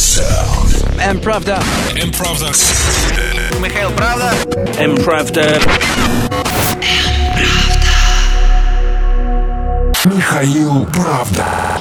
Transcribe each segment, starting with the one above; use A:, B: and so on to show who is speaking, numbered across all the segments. A: sound. Improvda. Improvda. Михаил Правда. Improvda. Михаил Правда.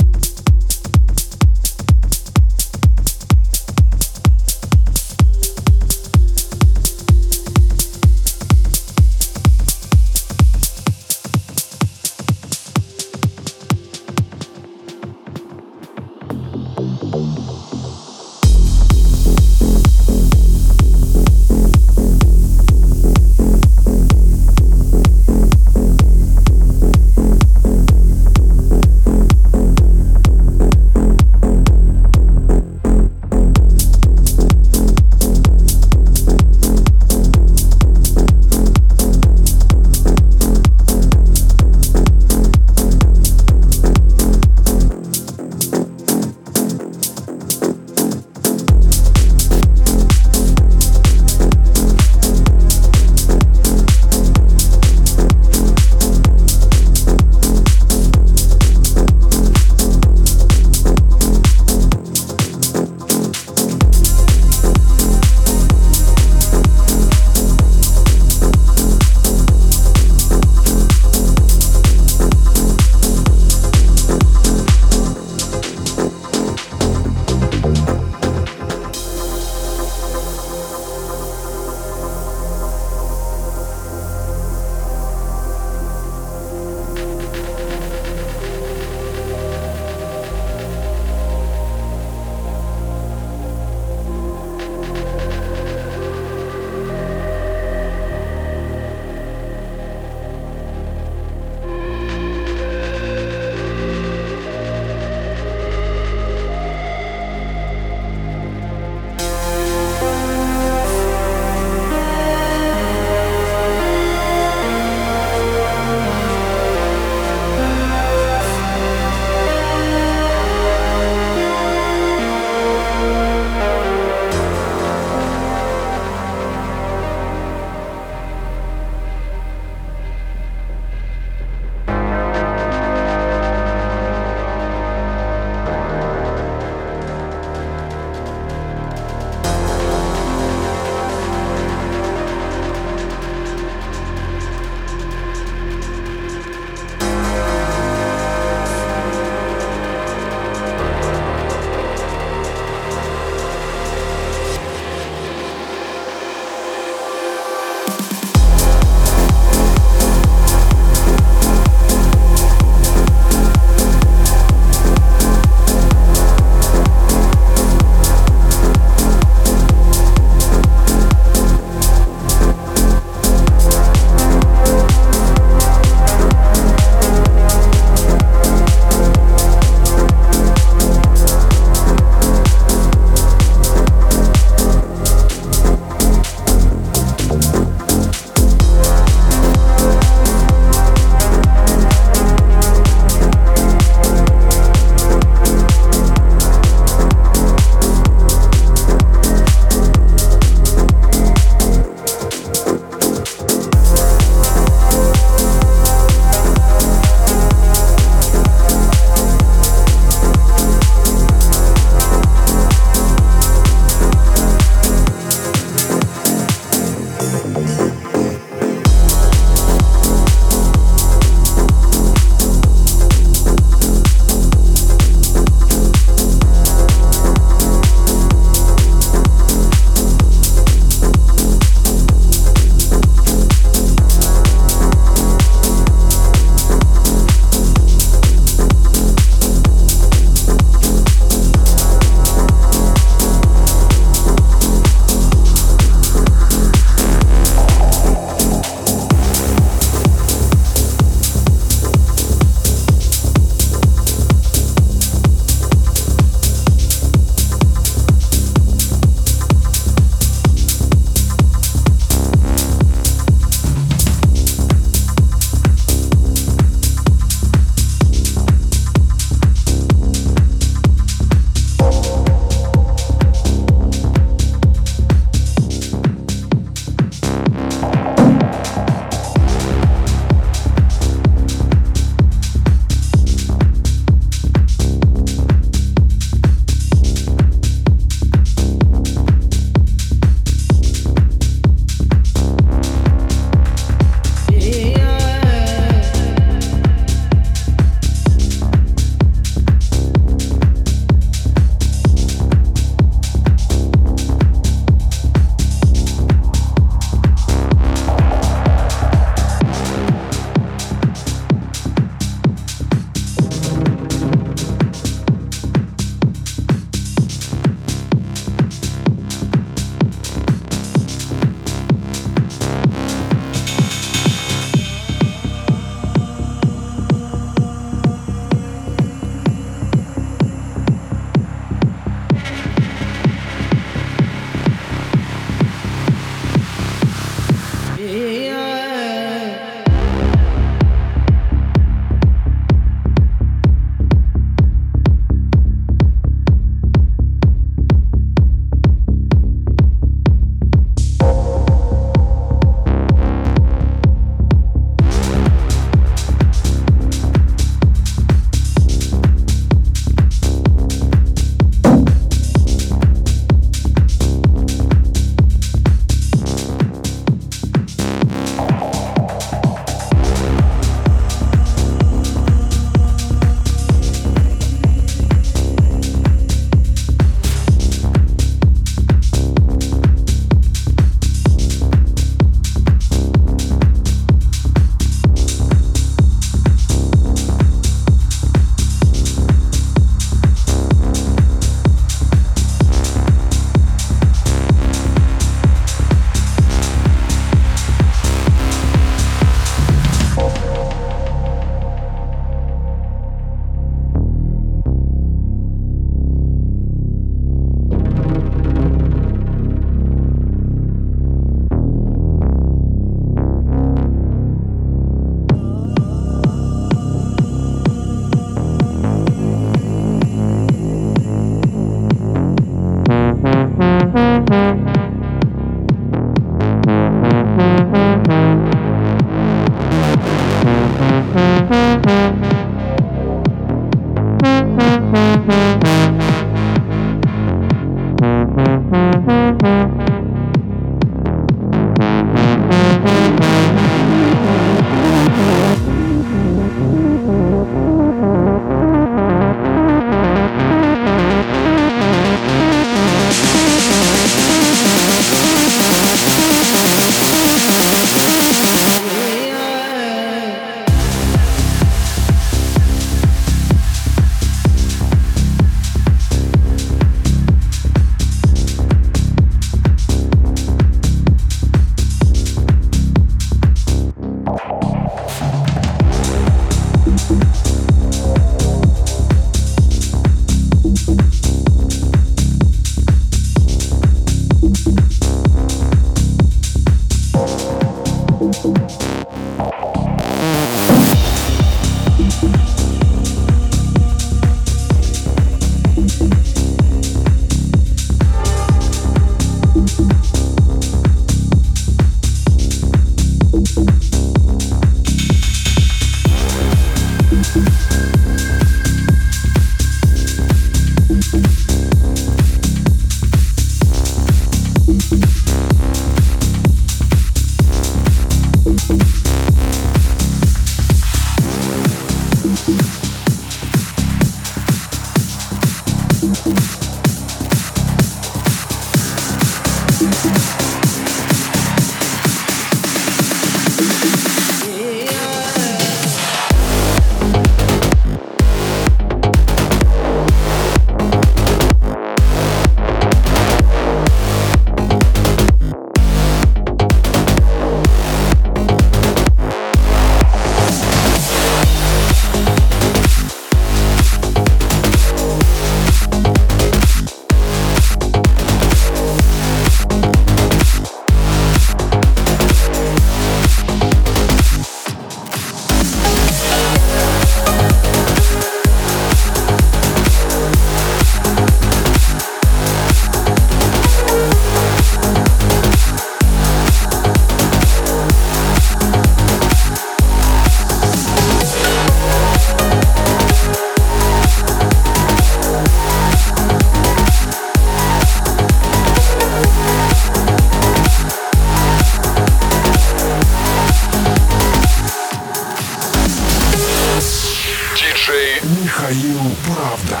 A: слушай Михаил Правда.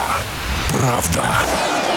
A: Правда.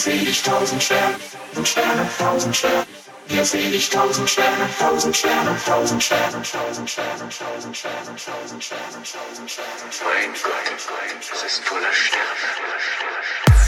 A: seh ich tausend Sterne, tausend Sterne, tausend Sterne. Hier seh ich tausend Sterne, tausend Sterne, tausend Sterne, tausend Sterne, tausend Sterne, tausend Sterne, tausend Sterne. Mein Gott, es ist voller Sterne.